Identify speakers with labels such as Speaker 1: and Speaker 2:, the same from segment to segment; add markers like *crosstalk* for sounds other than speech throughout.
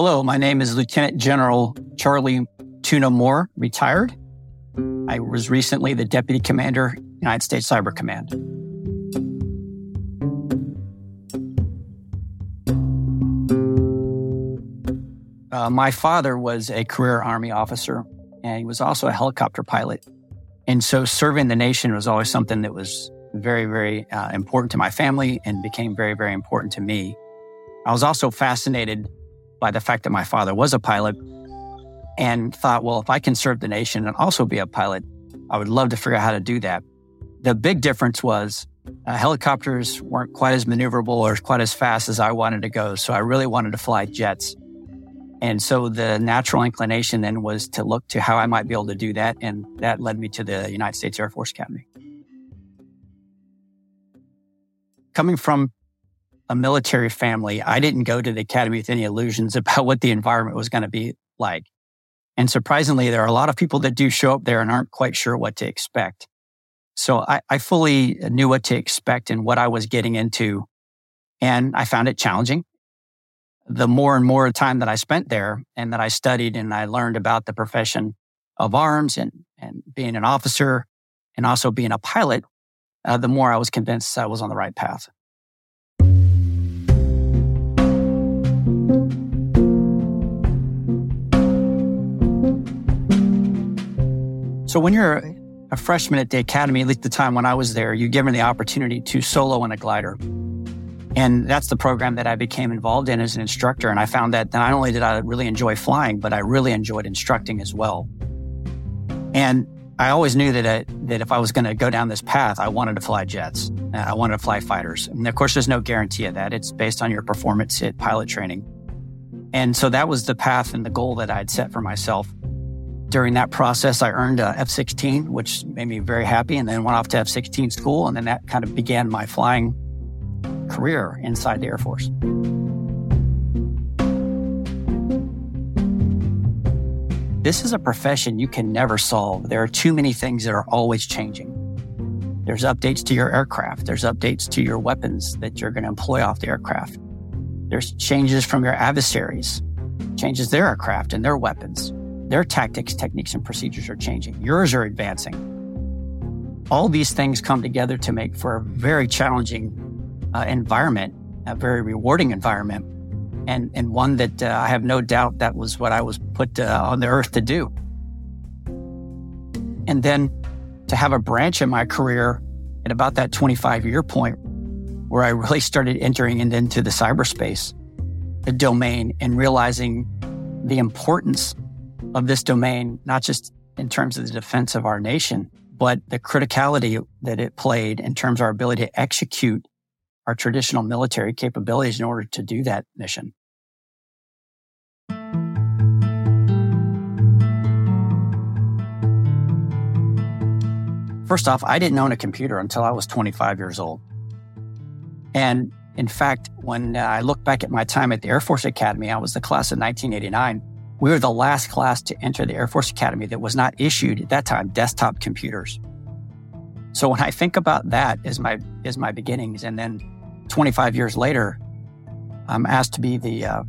Speaker 1: Hello, my name is Lieutenant General Charlie Tuna Moore, retired. I was recently the Deputy Commander, United States Cyber Command. Uh, my father was a career Army officer, and he was also a helicopter pilot. And so serving the nation was always something that was very, very uh, important to my family and became very, very important to me. I was also fascinated by the fact that my father was a pilot and thought, well, if I can serve the nation and also be a pilot, I would love to figure out how to do that. The big difference was uh, helicopters weren't quite as maneuverable or quite as fast as I wanted to go. So I really wanted to fly jets. And so the natural inclination then was to look to how I might be able to do that. And that led me to the United States Air Force Academy. Coming from a military family, I didn't go to the academy with any illusions about what the environment was going to be like. And surprisingly, there are a lot of people that do show up there and aren't quite sure what to expect. So I, I fully knew what to expect and what I was getting into. And I found it challenging. The more and more time that I spent there and that I studied and I learned about the profession of arms and, and being an officer and also being a pilot, uh, the more I was convinced I was on the right path. So when you're a freshman at the academy, at least the time when I was there, you're given the opportunity to solo in a glider. And that's the program that I became involved in as an instructor. And I found that not only did I really enjoy flying, but I really enjoyed instructing as well. And I always knew that, I, that if I was going to go down this path, I wanted to fly jets. Uh, I wanted to fly fighters. And of course, there's no guarantee of that. It's based on your performance at pilot training. And so that was the path and the goal that I'd set for myself. During that process, I earned a F 16, which made me very happy, and then went off to F 16 school. And then that kind of began my flying career inside the Air Force. This is a profession you can never solve. There are too many things that are always changing. There's updates to your aircraft. There's updates to your weapons that you're going to employ off the aircraft. There's changes from your adversaries, changes their aircraft and their weapons. Their tactics, techniques, and procedures are changing. Yours are advancing. All these things come together to make for a very challenging uh, environment, a very rewarding environment, and, and one that uh, I have no doubt that was what I was put uh, on the earth to do. And then to have a branch in my career at about that 25 year point where I really started entering into the cyberspace the domain and realizing the importance of this domain, not just in terms of the defense of our nation, but the criticality that it played in terms of our ability to execute our traditional military capabilities in order to do that mission. First off, I didn't own a computer until I was 25 years old. And In fact, when uh, I look back at my time at the Air Force Academy, I was the class of 1989. We were the last class to enter the Air Force Academy that was not issued at that time desktop computers. So when I think about that as my as my beginnings, and then 25 years later, I'm asked to be the uh,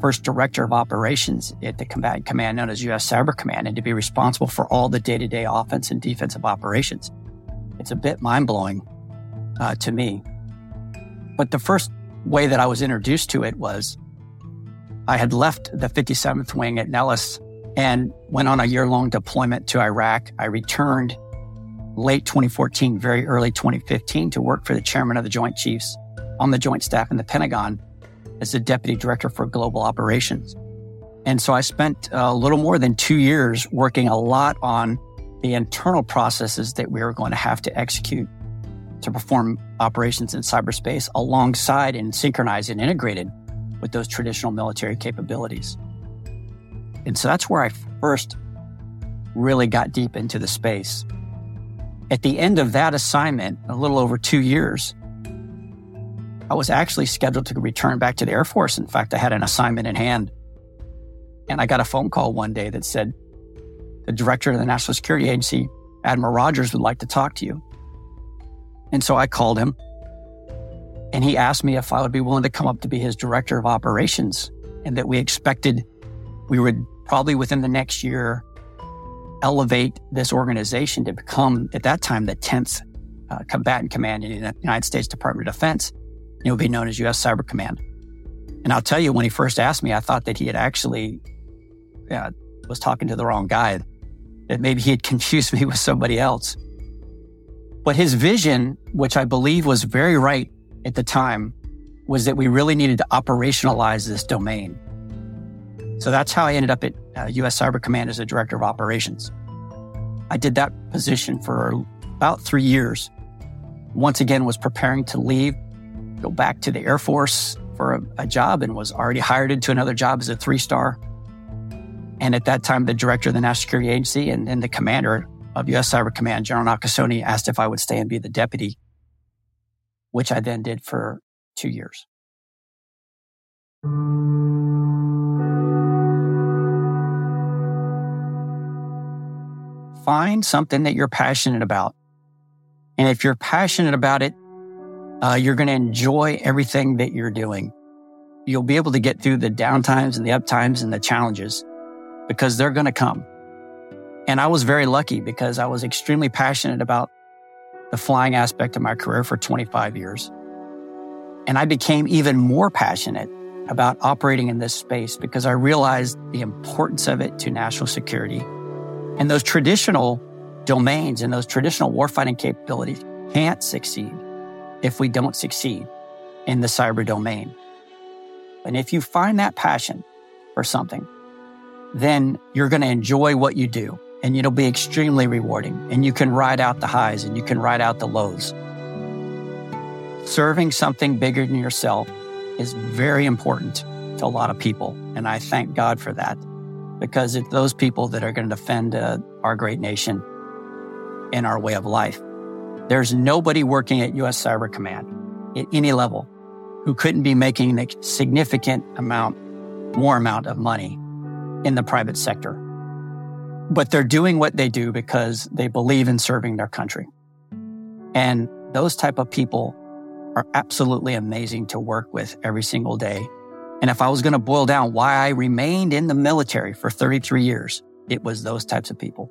Speaker 1: first director of operations at the combatant command known as U.S. Cyber Command, and to be responsible for all the day-to-day offense and defensive operations. It's a bit mind-blowing uh, to me. But the first way that I was introduced to it was I had left the 57th Wing at Nellis and went on a year-long deployment to Iraq. I returned late 2014, very early 2015 to work for the chairman of the Joint Chiefs on the Joint Staff in the Pentagon as the deputy director for global operations. And so I spent a little more than two years working a lot on the internal processes that we were going to have to execute to perform operations in cyberspace alongside and synchronized and integrated with those traditional military capabilities. And so that's where I first really got deep into the space. At the end of that assignment, a little over two years, I was actually scheduled to return back to the Air Force. In fact, I had an assignment in hand. And I got a phone call one day that said, the director of the National Security Agency, Admiral Rogers, would like to talk to you. And so I called him and he asked me if I would be willing to come up to be his director of operations and that we expected we would probably within the next year elevate this organization to become at that time the 10th uh, combatant command in the United States Department of Defense it would be known as U.S. Cyber Command. And I'll tell you, when he first asked me, I thought that he had actually uh, was talking to the wrong guy, that maybe he had *laughs* confused me with somebody else. But his vision, which I believe was very right at the time, was that we really needed to operationalize this domain. So that's how I ended up at uh, U.S. Cyber Command as a director of operations. I did that position for about three years. Once again, was preparing to leave go back to the Air Force for a, a job and was already hired into another job as a three star. And at that time, the director of the National Security Agency and, and the commander of U.S. Cyber Command, General Nakasone, asked if I would stay and be the deputy, which I then did for two years. Find something that you're passionate about. And if you're passionate about it, uh, you're going to enjoy everything that you're doing. You'll be able to get through the downtimes and the uptimes and the challenges because they're going to come. And I was very lucky because I was extremely passionate about the flying aspect of my career for 25 years. And I became even more passionate about operating in this space because I realized the importance of it to national security. And those traditional domains and those traditional warfighting capabilities can't succeed if we don't succeed in the cyber domain. And if you find that passion for something, then you're going to enjoy what you do and it'll be extremely rewarding and you can ride out the highs and you can ride out the lows. Serving something bigger than yourself is very important to a lot of people. And I thank God for that because it's those people that are going to defend uh, our great nation and our way of life. There's nobody working at U.S. Cyber Command at any level who couldn't be making a significant amount, more amount of money in the private sector. But they're doing what they do because they believe in serving their country. And those type of people are absolutely amazing to work with every single day. And if I was going to boil down why I remained in the military for 33 years, it was those types of people.